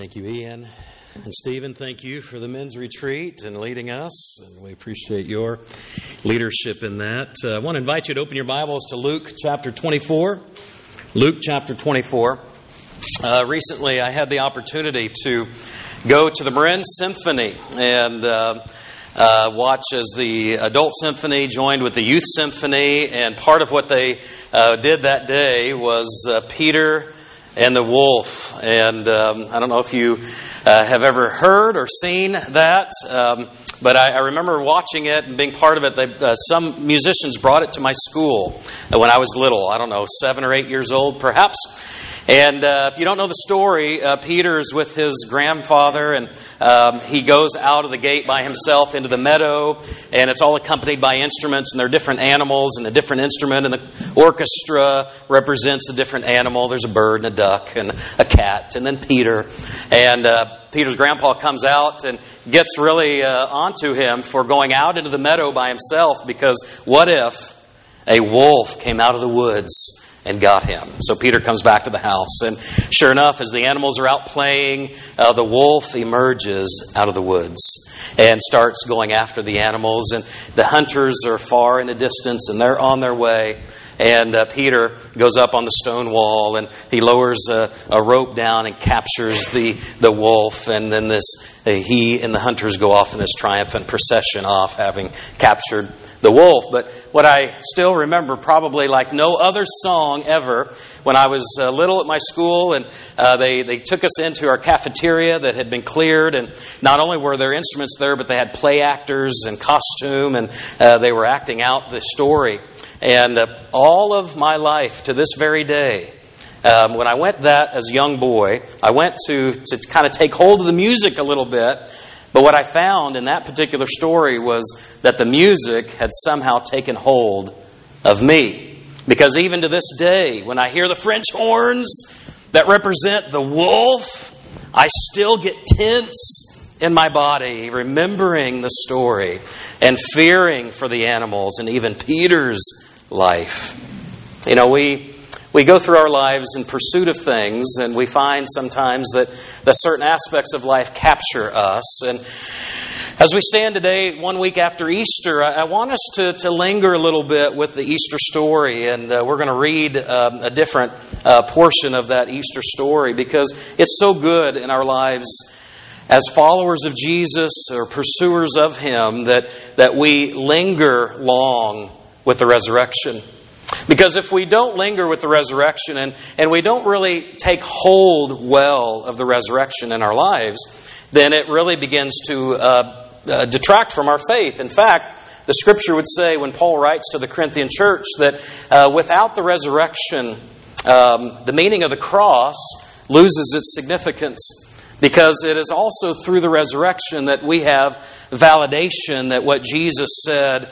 Thank you, Ian. And Stephen, thank you for the men's retreat and leading us. And we appreciate your leadership in that. Uh, I want to invite you to open your Bibles to Luke chapter 24. Luke chapter 24. Uh, recently, I had the opportunity to go to the Marin Symphony and uh, uh, watch as the adult symphony joined with the youth symphony. And part of what they uh, did that day was uh, Peter and the wolf. And um, I don't know if you uh, have ever heard or seen that, um, but I, I, remember watching it and being part of it. They, uh, some musicians brought it to my school when I was little. I don't know, seven or eight years old, perhaps. And uh, if you don't know the story, uh, Peter's with his grandfather, and um, he goes out of the gate by himself into the meadow, and it's all accompanied by instruments, and there are different animals and a different instrument, and the orchestra represents a different animal. There's a bird and a duck and a cat, and then Peter. And uh, Peter's grandpa comes out and gets really uh, onto him for going out into the meadow by himself because what if a wolf came out of the woods and got him. So Peter comes back to the house, and sure enough, as the animals are out playing, uh, the wolf emerges out of the woods and starts going after the animals. And the hunters are far in the distance, and they're on their way. And uh, Peter goes up on the stone wall and he lowers a, a rope down and captures the, the wolf. And then this, uh, he and the hunters go off in this triumphant procession off, having captured the wolf. But what I still remember, probably like no other song ever, when I was uh, little at my school, and uh, they, they took us into our cafeteria that had been cleared, and not only were there instruments there, but they had play actors and costume, and uh, they were acting out the story. And uh, all of my life to this very day, um, when I went that as a young boy, I went to, to kind of take hold of the music a little bit. But what I found in that particular story was that the music had somehow taken hold of me. Because even to this day, when I hear the French horns that represent the wolf, I still get tense in my body, remembering the story and fearing for the animals and even Peter's life. You know, we, we go through our lives in pursuit of things, and we find sometimes that, that certain aspects of life capture us. And as we stand today, one week after Easter, I, want us to, to linger a little bit with the Easter story, and uh, we're going to read um, a different uh, portion of that Easter story because it's so good in our lives as followers of Jesus or pursuers of Him that, that we linger long with the resurrection. Because if we don't linger with the resurrection and, and we don't really take hold well of the resurrection in our lives, then it really begins to uh, uh, detract from our faith. In fact, the scripture would say when Paul writes to the Corinthian church that uh, without the resurrection, um, the meaning of the cross loses its significance because it is also through the resurrection that we have validation that what Jesus said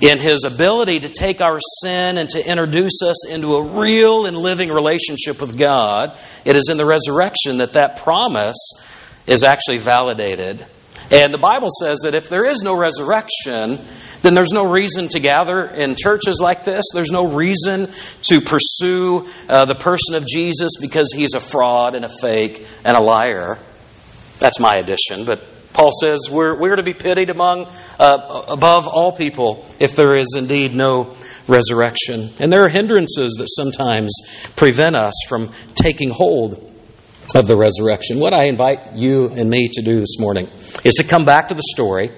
in his ability to take our sin and to introduce us into a real and living relationship with God, it is in the resurrection that that promise is actually validated. And the Bible says that if there is no resurrection, then there's no reason to gather in churches like this. There's no reason to pursue uh, the person of Jesus because he's a fraud and a fake and a liar. That's my addition, but Paul says we're, we're to be pitied among, uh, above all people if there is indeed no resurrection. And there are hindrances that sometimes prevent us from taking hold of the resurrection. What I invite you and me to do this morning is to come back to the story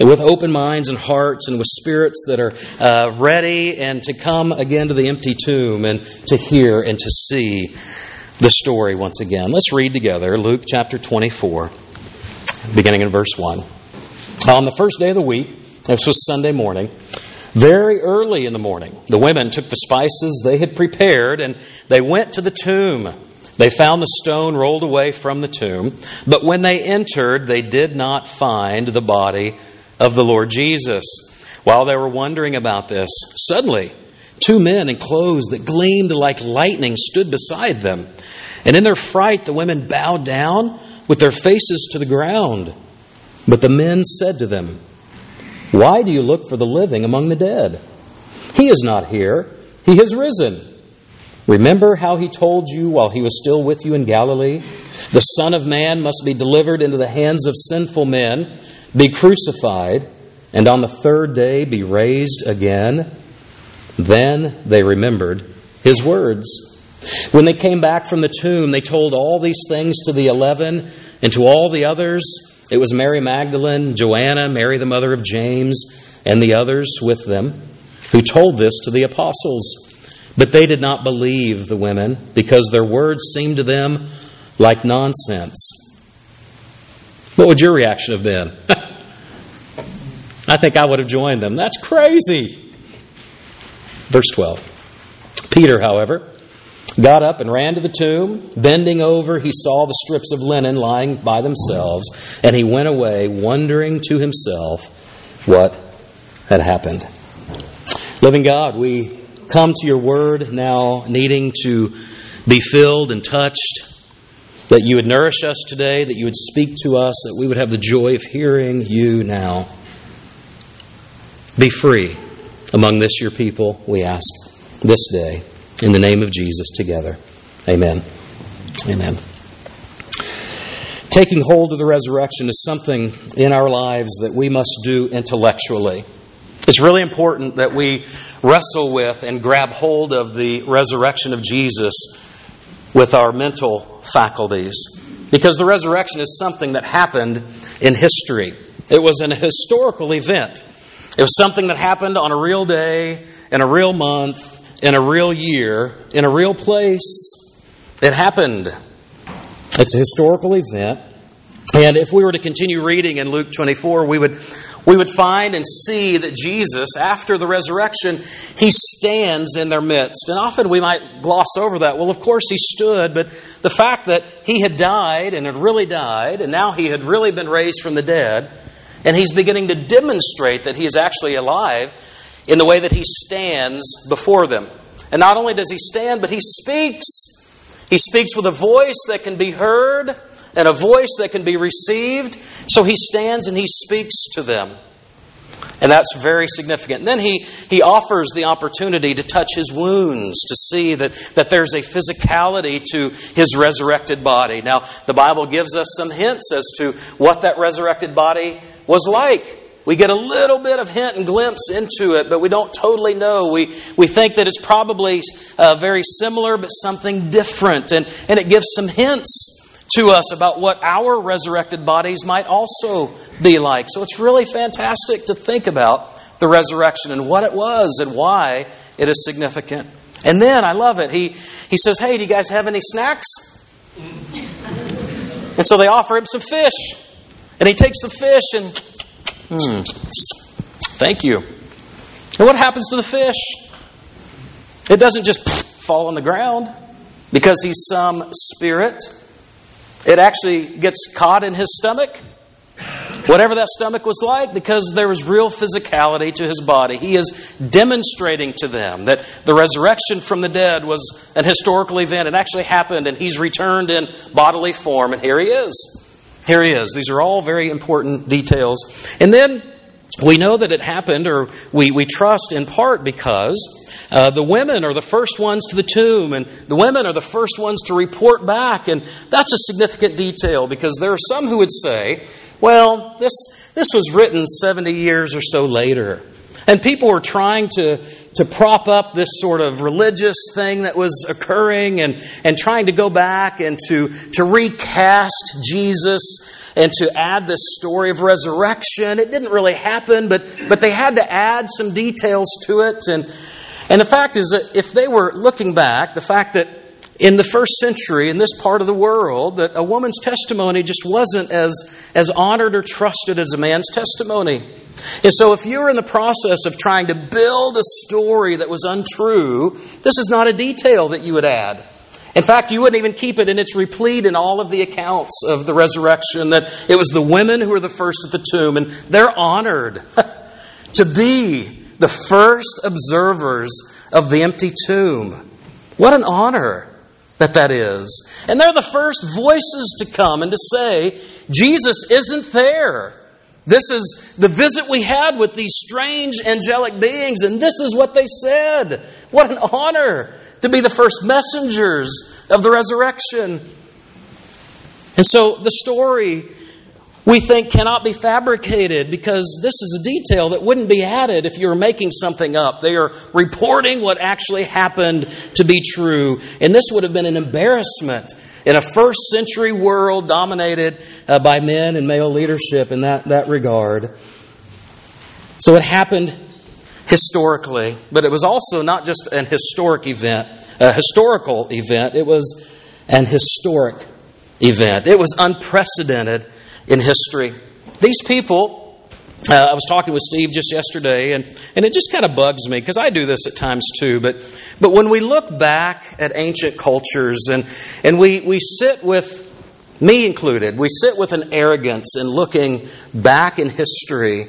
with open minds and hearts and with spirits that are uh, ready and to come again to the empty tomb and to hear and to see the story once again. Let's read together Luke chapter 24 beginning in verse 1. On the first day of the week, this was Sunday morning, very early in the morning, the women took the spices they had prepared and they went to the tomb. They found the stone rolled away from the tomb, but when they entered, they did not find the body of the Lord Jesus. While they were wondering about this, suddenly two men in clothes that gleamed like lightning stood beside them. And in their fright, the women bowed down with their faces to the ground. But the men said to them, Why do you look for the living among the dead? He is not here, he has risen. Remember how he told you while he was still with you in Galilee? The Son of Man must be delivered into the hands of sinful men, be crucified, and on the third day be raised again. Then they remembered his words. When they came back from the tomb, they told all these things to the eleven and to all the others. It was Mary Magdalene, Joanna, Mary the mother of James, and the others with them who told this to the apostles. But they did not believe the women because their words seemed to them like nonsense. What would your reaction have been? I think I would have joined them. That's crazy. Verse 12. Peter, however, got up and ran to the tomb. Bending over, he saw the strips of linen lying by themselves, and he went away, wondering to himself what had happened. Living God, we come to your word now needing to be filled and touched, that you would nourish us today, that you would speak to us, that we would have the joy of hearing you now. Be free among this your people, we ask this day. In the name of Jesus, together. Amen. Amen. Taking hold of the resurrection is something in our lives that we must do intellectually. It's really important that we wrestle with and grab hold of the resurrection of Jesus with our mental faculties. Because the resurrection is something that happened in history. It was an historical event. It was something that happened on a real day, in a real month, in a real year, in a real place. It happened. It's a historical event. And if we were to continue reading in Luke 24, we would, we would find and see that Jesus, after the resurrection, he stands in their midst. And often we might gloss over that. Well, of course he stood, but the fact that he had died and had really died, and now he had really been raised from the dead, and he's beginning to demonstrate that he is actually alive in the way that he stands before them. And not only does he stand, but he speaks. He speaks with a voice that can be heard and a voice that can be received. So he stands and he speaks to them. And that's very significant. And then he, he offers the opportunity to touch his wounds, to see that, that there's a physicality to his resurrected body. Now, the Bible gives us some hints as to what that resurrected body was like. We get a little bit of hint and glimpse into it, but we don't totally know. We, we think that it's probably uh, very similar, but something different. And, and it gives some hints to us about what our resurrected bodies might also be like. So it's really fantastic to think about the resurrection and what it was and why it is significant. And then I love it. He he says, "Hey, do you guys have any snacks?" And so they offer him some fish. And he takes the fish and hmm, thank you. And what happens to the fish? It doesn't just fall on the ground because he's some spirit it actually gets caught in his stomach, whatever that stomach was like, because there was real physicality to his body. He is demonstrating to them that the resurrection from the dead was an historical event. It actually happened, and he's returned in bodily form, and here he is. Here he is. These are all very important details. And then we know that it happened, or we, we trust in part because uh, the women are the first ones to the tomb, and the women are the first ones to report back. And that's a significant detail because there are some who would say, well, this, this was written 70 years or so later. And people were trying to, to prop up this sort of religious thing that was occurring and, and trying to go back and to, to recast Jesus and to add this story of resurrection. It didn't really happen, but, but they had to add some details to it. And, and the fact is that if they were looking back, the fact that in the first century, in this part of the world, that a woman's testimony just wasn't as, as honored or trusted as a man's testimony. And so, if you're in the process of trying to build a story that was untrue, this is not a detail that you would add. In fact, you wouldn't even keep it, and it's replete in all of the accounts of the resurrection that it was the women who were the first at the tomb, and they're honored to be the first observers of the empty tomb. What an honor that that is. And they're the first voices to come and to say, Jesus isn't there. This is the visit we had with these strange angelic beings, and this is what they said. What an honor to be the first messengers of the resurrection. And so the story we think cannot be fabricated because this is a detail that wouldn't be added if you were making something up. They are reporting what actually happened to be true. And this would have been an embarrassment in a first century world dominated uh, by men and male leadership in that, that regard. So it happened historically, but it was also not just an historic event, a historical event, it was an historic event. It was unprecedented in history. These people, uh, I was talking with Steve just yesterday, and, and it just kind of bugs me because I do this at times too. But, but when we look back at ancient cultures and, and we, we sit with, me included, we sit with an arrogance in looking back in history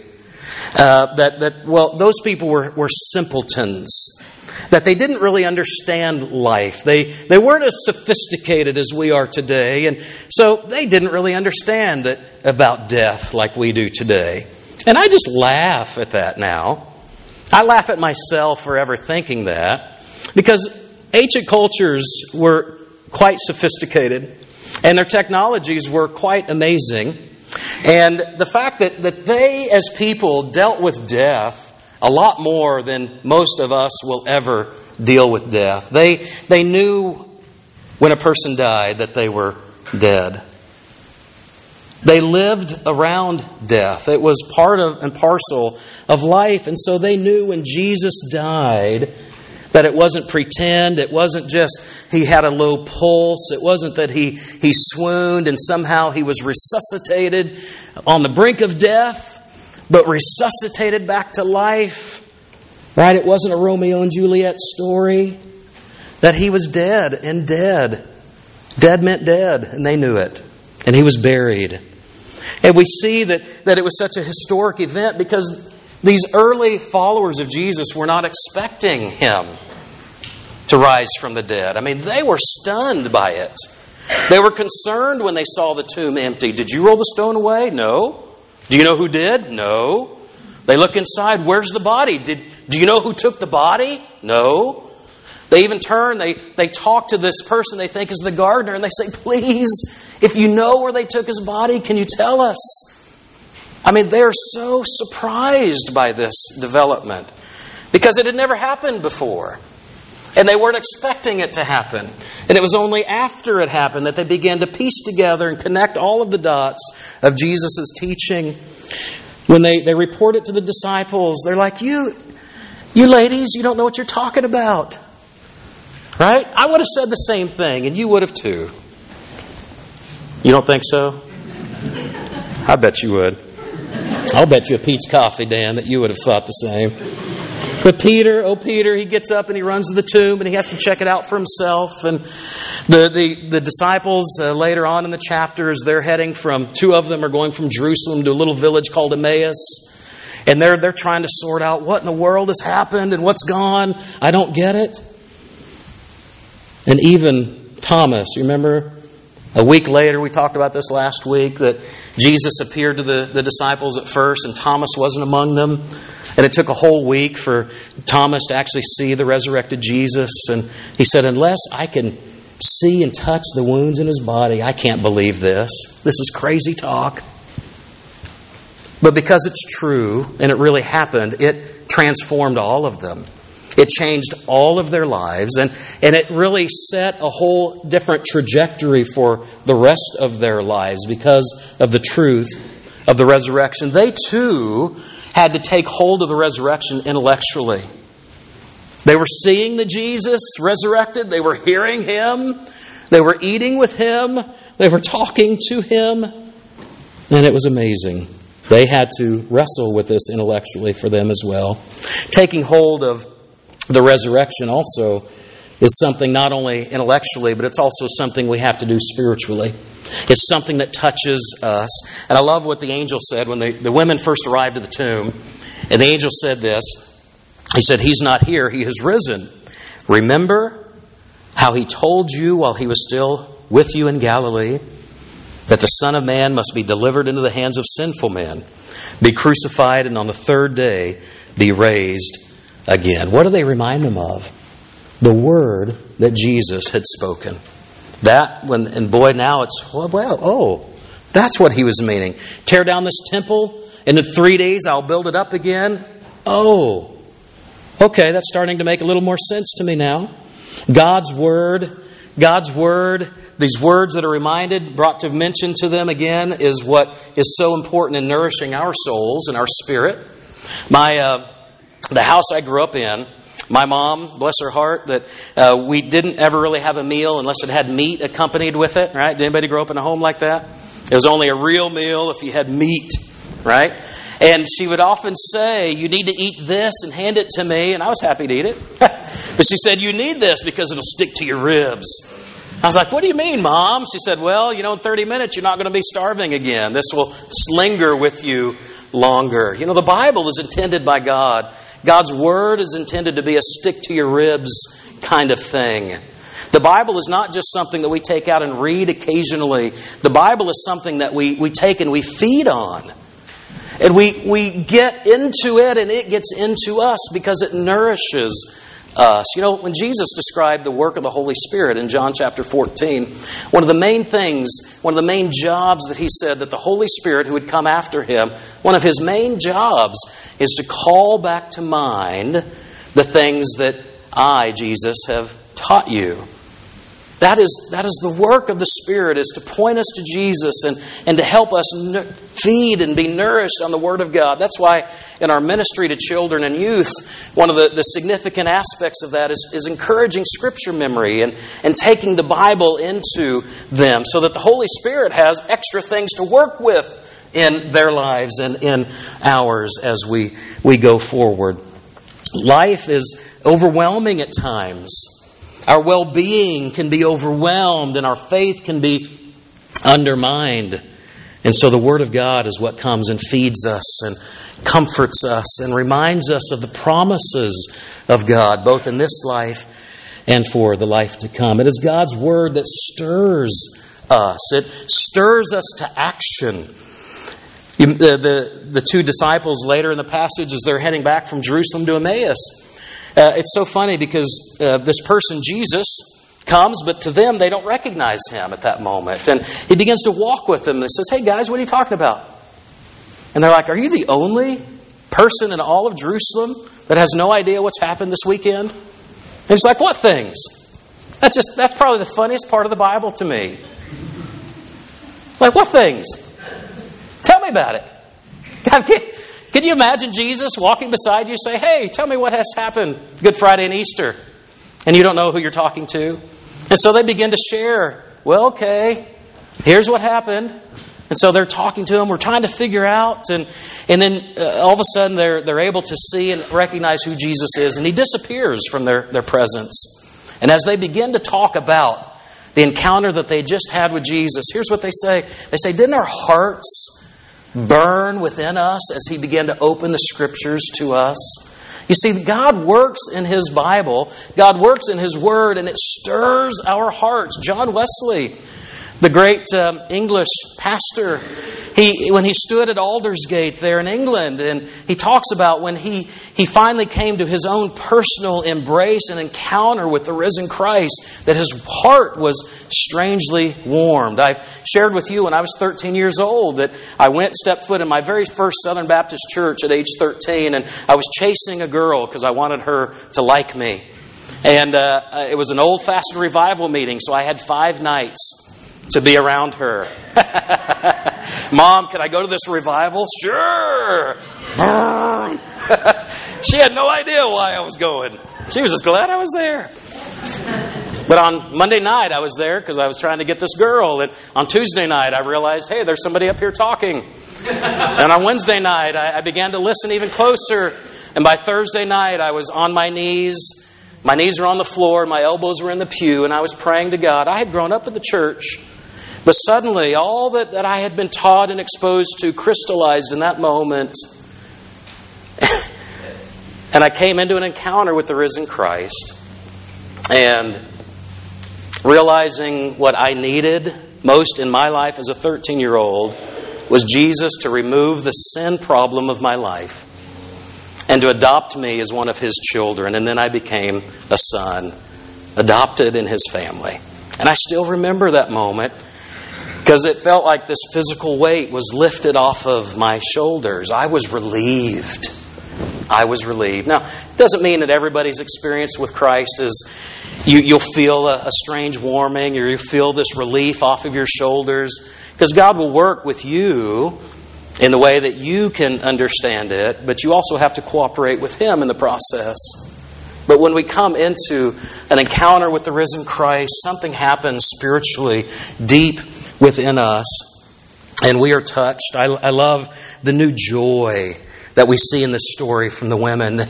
uh, that, that, well, those people were, were simpletons that they didn't really understand life. They, they weren't as sophisticated as we are today, and so they didn't really understand that, about death like we do today. And I just laugh at that now. I laugh at myself for ever thinking that because ancient cultures were quite sophisticated and their technologies were quite amazing. And the fact that, that they, as people, dealt with death a lot more than most of us will ever deal with death. They, they knew when a person died that they were dead. They lived around death. It was part of and parcel of life. And so they knew when Jesus died that it wasn't pretend. It wasn't just he had a low pulse. It wasn't that he, he swooned and somehow he was resuscitated on the brink of death but resuscitated back to life. Right? It wasn't a Romeo and Juliet story. That he was dead and dead. Dead meant dead, and they knew it. And he was buried. And we see that, that it was such a historic event because these early followers of Jesus were not expecting him to rise from the dead. I mean, they were stunned by it. They were concerned when they saw the tomb empty. Did you roll the stone away? No. Do you know who did? No. They look inside. Where's the body? Did, do you know who took the body? No. They even turn, they, they talk to this person they think is the gardener, and they say, Please, if you know where they took his body, can you tell us? I mean, they're so surprised by this development because it had never happened before. And they weren't expecting it to happen. And it was only after it happened that they began to piece together and connect all of the dots of Jesus' teaching. When they, they report it to the disciples, they're like, You, you ladies, you don't know what you're talking about. Right? I would have said the same thing, and you would have too. You don't think so? I bet you would. I'll bet you a Peet's coffee, Dan, that you would have thought the same. But Peter, oh Peter, he gets up and he runs to the tomb and he has to check it out for himself. And the, the, the disciples uh, later on in the chapters, they're heading from, two of them are going from Jerusalem to a little village called Emmaus. And they're, they're trying to sort out what in the world has happened and what's gone. I don't get it. And even Thomas, you remember? A week later, we talked about this last week, that Jesus appeared to the, the disciples at first and Thomas wasn't among them. And it took a whole week for Thomas to actually see the resurrected Jesus. And he said, Unless I can see and touch the wounds in his body, I can't believe this. This is crazy talk. But because it's true and it really happened, it transformed all of them. It changed all of their lives, and, and it really set a whole different trajectory for the rest of their lives because of the truth of the resurrection. They too had to take hold of the resurrection intellectually. They were seeing the Jesus resurrected, they were hearing him, they were eating with him, they were talking to him, and it was amazing. They had to wrestle with this intellectually for them as well. Taking hold of the resurrection also is something not only intellectually, but it's also something we have to do spiritually. It's something that touches us. And I love what the angel said when the, the women first arrived at the tomb. And the angel said this He said, He's not here, He has risen. Remember how He told you while He was still with you in Galilee? that the Son of Man must be delivered into the hands of sinful men, be crucified, and on the third day be raised again. What do they remind him of? The word that Jesus had spoken. That, when, and boy, now it's, well, oh, that's what he was meaning. Tear down this temple, and in three days I'll build it up again. Oh, okay, that's starting to make a little more sense to me now. God's word, God's word, these words that are reminded, brought to mention to them again, is what is so important in nourishing our souls and our spirit. My, uh, the house I grew up in, my mom, bless her heart, that uh, we didn't ever really have a meal unless it had meat accompanied with it, right? Did anybody grow up in a home like that? It was only a real meal if you had meat, right? And she would often say, You need to eat this and hand it to me. And I was happy to eat it. but she said, You need this because it'll stick to your ribs. I was like, What do you mean, Mom? She said, Well, you know, in 30 minutes, you're not going to be starving again. This will linger with you longer. You know, the Bible is intended by God. God's Word is intended to be a stick to your ribs kind of thing. The Bible is not just something that we take out and read occasionally. The Bible is something that we, we take and we feed on. And we, we get into it and it gets into us because it nourishes us. You know, when Jesus described the work of the Holy Spirit in John chapter 14, one of the main things, one of the main jobs that he said that the Holy Spirit who would come after him, one of his main jobs is to call back to mind the things that I, Jesus, have taught you. That is, that is the work of the Spirit, is to point us to Jesus and, and to help us feed and be nourished on the Word of God. That's why in our ministry to children and youth, one of the, the significant aspects of that is, is encouraging Scripture memory and, and taking the Bible into them so that the Holy Spirit has extra things to work with in their lives and in ours as we, we go forward. Life is overwhelming at times. Our well being can be overwhelmed and our faith can be undermined. And so the Word of God is what comes and feeds us and comforts us and reminds us of the promises of God, both in this life and for the life to come. It is God's Word that stirs us, it stirs us to action. The, the, the two disciples later in the passage, as they're heading back from Jerusalem to Emmaus, uh, it's so funny because uh, this person, Jesus, comes, but to them, they don't recognize him at that moment. And he begins to walk with them and says, Hey guys, what are you talking about? And they're like, Are you the only person in all of Jerusalem that has no idea what's happened this weekend? And he's like, What things? That's just that's probably the funniest part of the Bible to me. Like, what things? Tell me about it. Can you imagine Jesus walking beside you say, Hey, tell me what has happened Good Friday and Easter? And you don't know who you're talking to. And so they begin to share, Well, okay, here's what happened. And so they're talking to him. We're trying to figure out. And, and then uh, all of a sudden they're, they're able to see and recognize who Jesus is. And he disappears from their, their presence. And as they begin to talk about the encounter that they just had with Jesus, here's what they say They say, Didn't our hearts burn within us as he began to open the scriptures to us. You see, God works in His Bible, God works in His Word, and it stirs our hearts. John Wesley, the great um, English pastor, he, when he stood at Aldersgate there in England, and he talks about when he, he finally came to his own personal embrace and encounter with the risen Christ, that his heart was strangely warmed. I've shared with you when I was 13 years old that I went, step foot in my very first Southern Baptist church at age 13, and I was chasing a girl because I wanted her to like me. And uh, it was an old fashioned revival meeting, so I had five nights to be around her. Mom, can I go to this revival? Sure. she had no idea why I was going. She was just glad I was there. But on Monday night, I was there because I was trying to get this girl. And on Tuesday night, I realized, hey, there's somebody up here talking. and on Wednesday night, I, I began to listen even closer. And by Thursday night, I was on my knees. My knees were on the floor, my elbows were in the pew, and I was praying to God. I had grown up in the church. But suddenly, all that, that I had been taught and exposed to crystallized in that moment. and I came into an encounter with the risen Christ. And realizing what I needed most in my life as a 13 year old was Jesus to remove the sin problem of my life and to adopt me as one of his children. And then I became a son, adopted in his family. And I still remember that moment because it felt like this physical weight was lifted off of my shoulders. I was relieved. I was relieved. Now, it doesn't mean that everybody's experience with Christ is you, will feel a, a strange warming or you feel this relief off of your shoulders because God will work with you in the way that you can understand it, but you also have to cooperate with Him in the process. But when we come into an encounter with the risen Christ, something happens spiritually deep within us, and we are touched. I, I love the new joy that we see in this story from the women.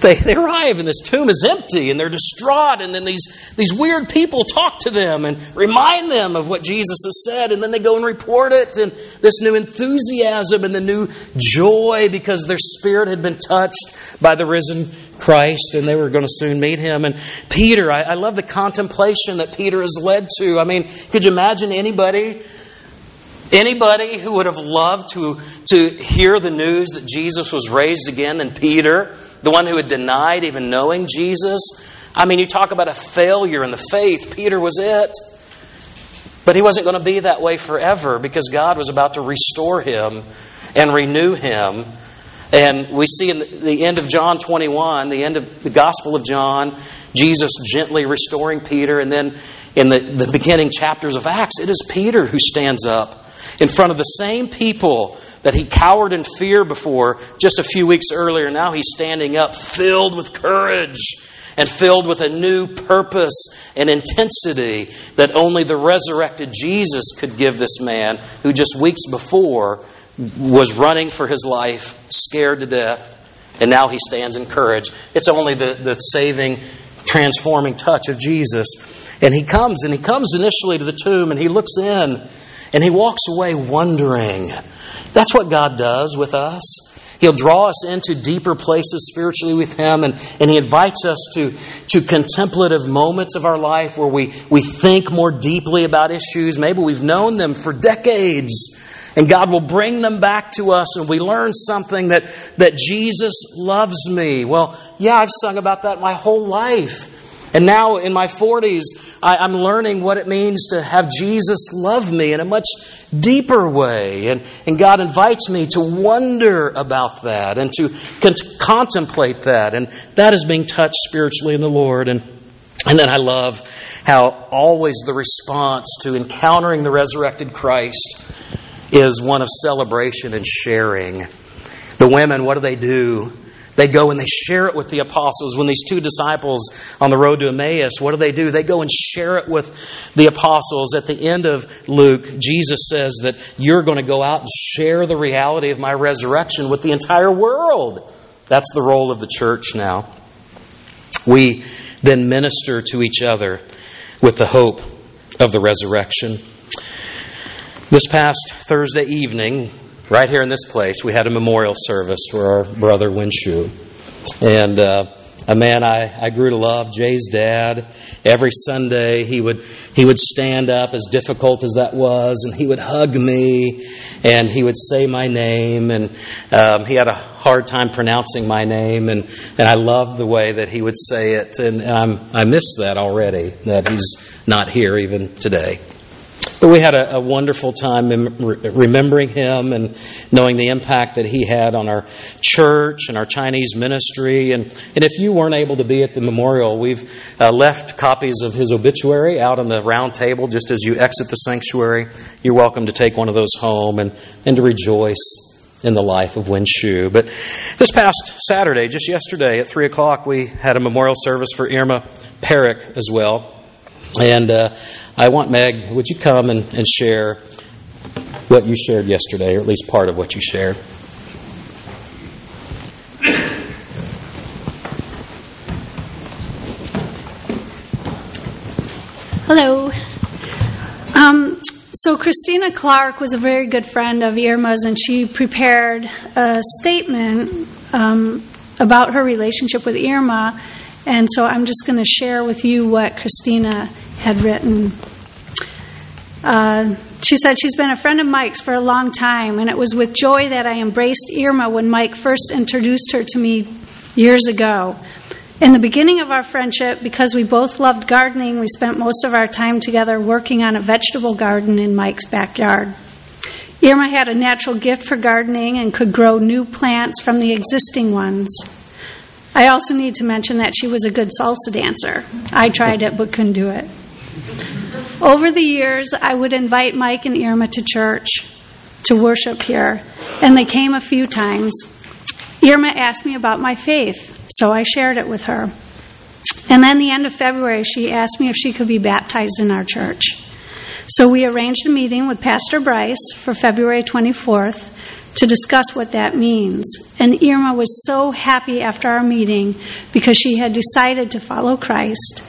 they, they arrive and this tomb is empty and they're distraught, and then these, these weird people talk to them and remind them of what Jesus has said, and then they go and report it, and this new enthusiasm and the new joy because their spirit had been touched by the risen Christ and they were going to soon meet him. And Peter, I, I love the contemplation that Peter is led to. I mean, could you imagine anybody Anybody who would have loved to, to hear the news that Jesus was raised again than Peter, the one who had denied even knowing Jesus? I mean, you talk about a failure in the faith. Peter was it. But he wasn't going to be that way forever because God was about to restore him and renew him. And we see in the end of John 21, the end of the Gospel of John, Jesus gently restoring Peter. And then in the, the beginning chapters of Acts, it is Peter who stands up in front of the same people that he cowered in fear before just a few weeks earlier. Now he's standing up filled with courage and filled with a new purpose and intensity that only the resurrected Jesus could give this man who just weeks before was running for his life, scared to death, and now he stands in courage. It's only the, the saving, transforming touch of Jesus. And he comes, and he comes initially to the tomb, and he looks in and he walks away wondering. That's what God does with us. He'll draw us into deeper places spiritually with Him, and, and He invites us to, to contemplative moments of our life where we, we think more deeply about issues. Maybe we've known them for decades, and God will bring them back to us, and we learn something that, that Jesus loves me. Well, yeah, I've sung about that my whole life. And now in my 40s, I, am learning what it means to have Jesus love me in a much deeper way. And, and God invites me to wonder about that and to con- contemplate that. And that is being touched spiritually in the Lord. And, and then I love how always the response to encountering the resurrected Christ is one of celebration and sharing. The women, what do they do? They go and they share it with the apostles. When these two disciples on the road to Emmaus, what do they do? They go and share it with the apostles. At the end of Luke, Jesus says that you're going to go out and share the reality of my resurrection with the entire world. That's the role of the church now. We then minister to each other with the hope of the resurrection. This past Thursday evening, right here in this place, we had a memorial service for our brother Winshu. And uh, a man I, I grew to love, Jay's dad. Every Sunday he would he would stand up, as difficult as that was, and he would hug me, and he would say my name, and um, he had a hard time pronouncing my name, and, and I loved the way that he would say it, and, and I'm, I miss that already, that he's not here even today. But we had a, a wonderful time remembering him and knowing the impact that he had on our church and our Chinese ministry. And, and if you weren't able to be at the memorial, we've uh, left copies of his obituary out on the round table just as you exit the sanctuary. You're welcome to take one of those home and, and to rejoice in the life of Winshu. But this past Saturday, just yesterday at 3 o'clock, we had a memorial service for Irma Perrick as well. And uh, I want Meg, would you come and, and share what you shared yesterday, or at least part of what you shared? Hello. Um, so, Christina Clark was a very good friend of Irma's, and she prepared a statement um, about her relationship with Irma. And so, I'm just going to share with you what Christina had written. Uh, she said she's been a friend of Mike's for a long time, and it was with joy that I embraced Irma when Mike first introduced her to me years ago. In the beginning of our friendship, because we both loved gardening, we spent most of our time together working on a vegetable garden in Mike's backyard. Irma had a natural gift for gardening and could grow new plants from the existing ones. I also need to mention that she was a good salsa dancer. I tried it but couldn't do it. Over the years, I would invite Mike and Irma to church to worship here, and they came a few times. Irma asked me about my faith, so I shared it with her. And then the end of February, she asked me if she could be baptized in our church. So we arranged a meeting with Pastor Brice for February 24th to discuss what that means. And Irma was so happy after our meeting because she had decided to follow Christ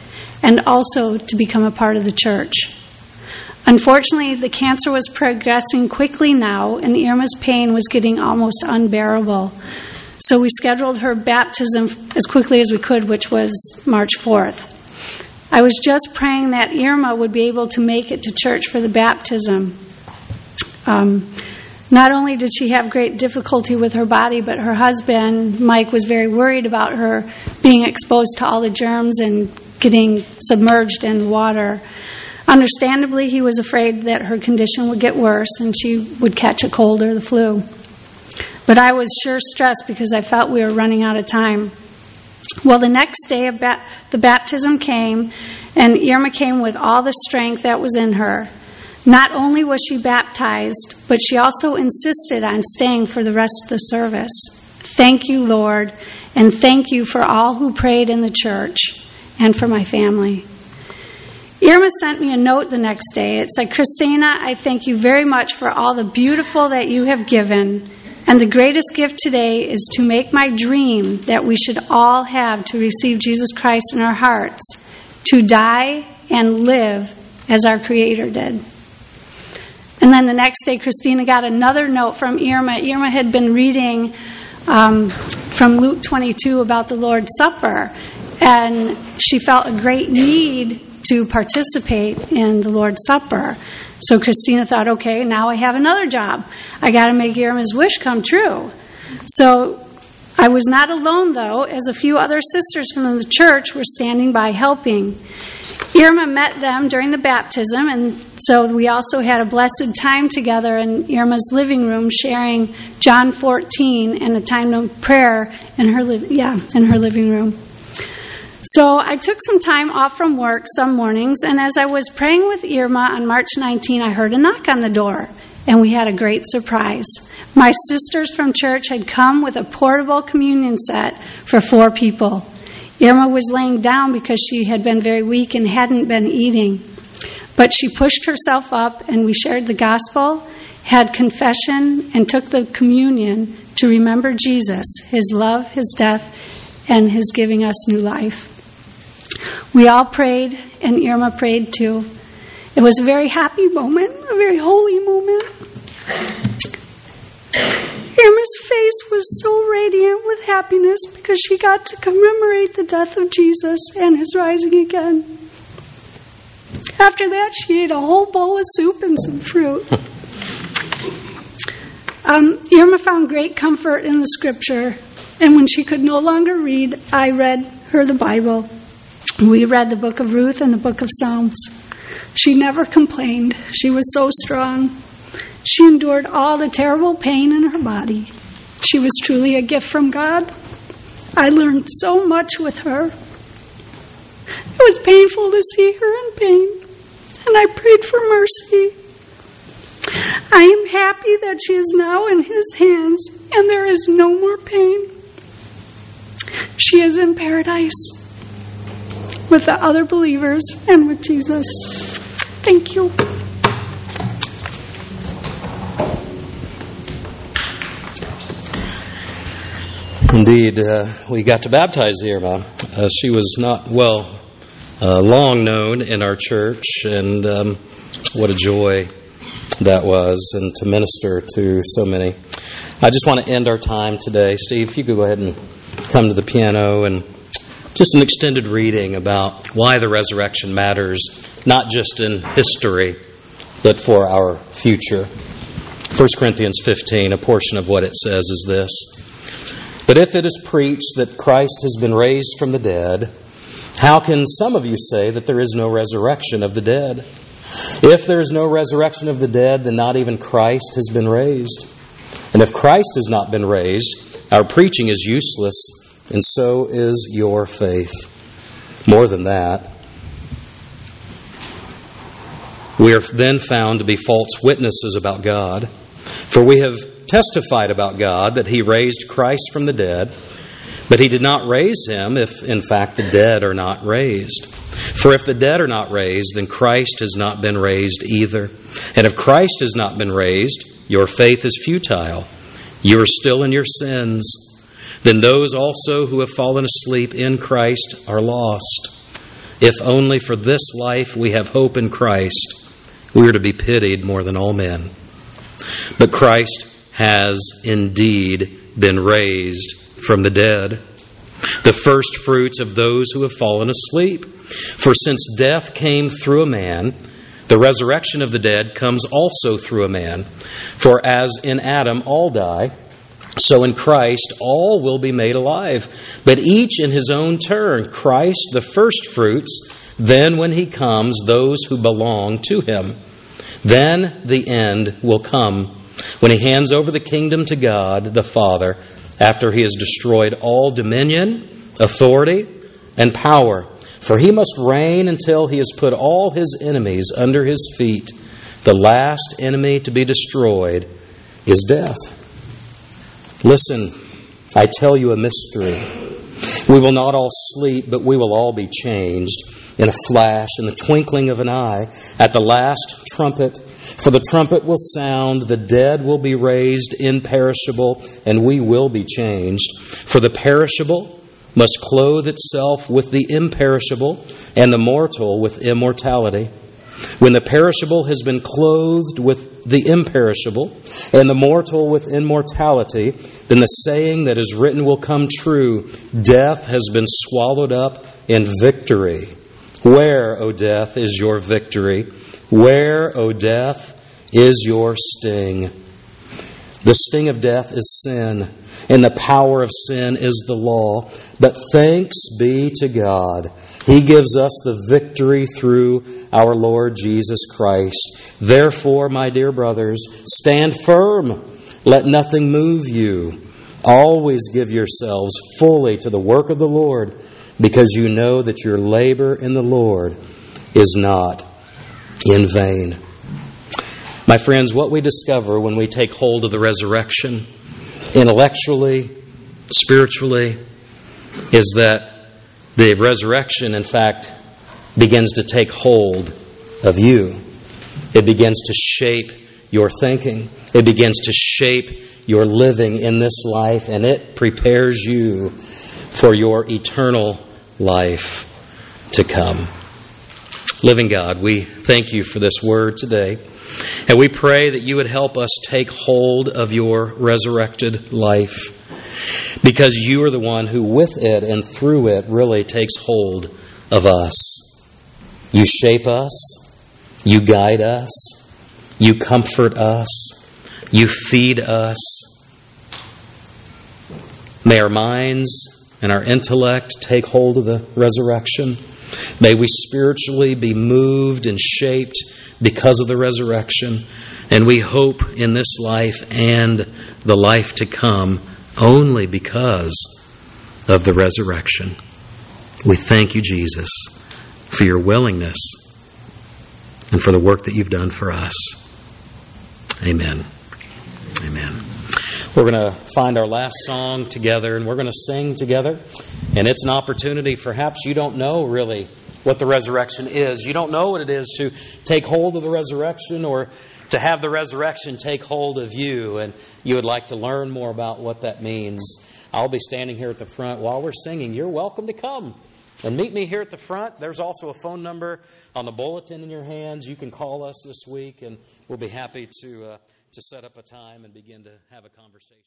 and also to become a part of the church. Unfortunately, the cancer was progressing quickly now, and Irma's pain was getting almost unbearable. So we scheduled her baptism as quickly as we could, which was March 4th. I was just praying that Irma would be able to make it to church for the baptism. Um, not only did she have great difficulty with her body, but her husband, Mike, was very worried about her being exposed to all the germs and getting submerged in water. Understandably, he was afraid that her condition would get worse and she would catch a cold or the flu. But I was sure stressed because I felt we were running out of time. Well, the next day, the baptism came, and Irma came with all the strength that was in her. Not only was she baptized, but she also insisted on staying for the rest of the service. Thank you, Lord, and thank you for all who prayed in the church and for my family. Irma sent me a note the next day. It said, Christina, I thank you very much for all the beautiful that you have given. And the greatest gift today is to make my dream that we should all have to receive Jesus Christ in our hearts, to die and live as our Creator did. And then the next day, Christina got another note from Irma. Irma had been reading um, from Luke 22 about the Lord's Supper, and she felt a great need to participate in the Lord's Supper. So Christina thought, okay, now I have another job. I got to make Irma's wish come true. So I was not alone, though, as a few other sisters from the church were standing by helping. Irma met them during the baptism, and so we also had a blessed time together in Irma's living room, sharing John 14 and a time of prayer in her, li- yeah, in her living room. So I took some time off from work some mornings, and as I was praying with Irma on March 19, I heard a knock on the door, and we had a great surprise. My sisters from church had come with a portable communion set for four people. Irma was laying down because she had been very weak and hadn't been eating. But she pushed herself up, and we shared the gospel, had confession, and took the communion to remember Jesus, his love, his death, and his giving us new life. We all prayed, and Irma prayed too. It was a very happy moment, a very holy moment. Irma's face was so radiant with happiness because she got to commemorate the death of Jesus and his rising again. After that, she ate a whole bowl of soup and some fruit. Um, Irma found great comfort in the scripture, and when she could no longer read, I read her the Bible. We read the book of Ruth and the book of Psalms. She never complained. She was so strong. She endured all the terrible pain in her body. She was truly a gift from God. I learned so much with her. It was painful to see her in pain, and I prayed for mercy. I am happy that she is now in His hands, and there is no more pain. She is in paradise with the other believers and with Jesus. Thank you. Indeed, uh, we got to baptize Irma. Uh, she was not well uh, long known in our church, and um, what a joy that was, and to minister to so many. I just want to end our time today. Steve, if you could go ahead and come to the piano and just an extended reading about why the resurrection matters, not just in history, but for our future. 1 Corinthians 15, a portion of what it says is this But if it is preached that Christ has been raised from the dead, how can some of you say that there is no resurrection of the dead? If there is no resurrection of the dead, then not even Christ has been raised. And if Christ has not been raised, our preaching is useless, and so is your faith. More than that, we are then found to be false witnesses about God. For we have testified about God that He raised Christ from the dead, but He did not raise Him if, in fact, the dead are not raised. For if the dead are not raised, then Christ has not been raised either. And if Christ has not been raised, your faith is futile. You are still in your sins. Then those also who have fallen asleep in Christ are lost. If only for this life we have hope in Christ, we are to be pitied more than all men. But Christ has indeed been raised from the dead, the first fruits of those who have fallen asleep. For since death came through a man, the resurrection of the dead comes also through a man. For as in Adam all die, so in Christ all will be made alive, but each in his own turn. Christ the first fruits, then when he comes, those who belong to him. Then the end will come when he hands over the kingdom to God the Father after he has destroyed all dominion, authority, and power. For he must reign until he has put all his enemies under his feet. The last enemy to be destroyed is death. Listen, I tell you a mystery. We will not all sleep, but we will all be changed in a flash, in the twinkling of an eye, at the last trumpet. For the trumpet will sound, the dead will be raised imperishable, and we will be changed. For the perishable must clothe itself with the imperishable, and the mortal with immortality. When the perishable has been clothed with the imperishable, and the mortal with immortality, then the saying that is written will come true Death has been swallowed up in victory. Where, O death, is your victory? Where, O death, is your sting? The sting of death is sin, and the power of sin is the law. But thanks be to God. He gives us the victory through our Lord Jesus Christ. Therefore, my dear brothers, stand firm. Let nothing move you. Always give yourselves fully to the work of the Lord, because you know that your labor in the Lord is not in vain. My friends, what we discover when we take hold of the resurrection, intellectually, spiritually, is that the resurrection, in fact, begins to take hold of you. It begins to shape your thinking, it begins to shape your living in this life, and it prepares you for your eternal life to come. Living God, we thank you for this word today. And we pray that you would help us take hold of your resurrected life because you are the one who, with it and through it, really takes hold of us. You shape us, you guide us, you comfort us, you feed us. May our minds and our intellect take hold of the resurrection. May we spiritually be moved and shaped because of the resurrection. And we hope in this life and the life to come only because of the resurrection. We thank you, Jesus, for your willingness and for the work that you've done for us. Amen. Amen. We're going to find our last song together and we're going to sing together. And it's an opportunity, perhaps you don't know really what the resurrection is. You don't know what it is to take hold of the resurrection or to have the resurrection take hold of you, and you would like to learn more about what that means. I'll be standing here at the front while we're singing. You're welcome to come and meet me here at the front. There's also a phone number on the bulletin in your hands. You can call us this week, and we'll be happy to, uh, to set up a time and begin to have a conversation.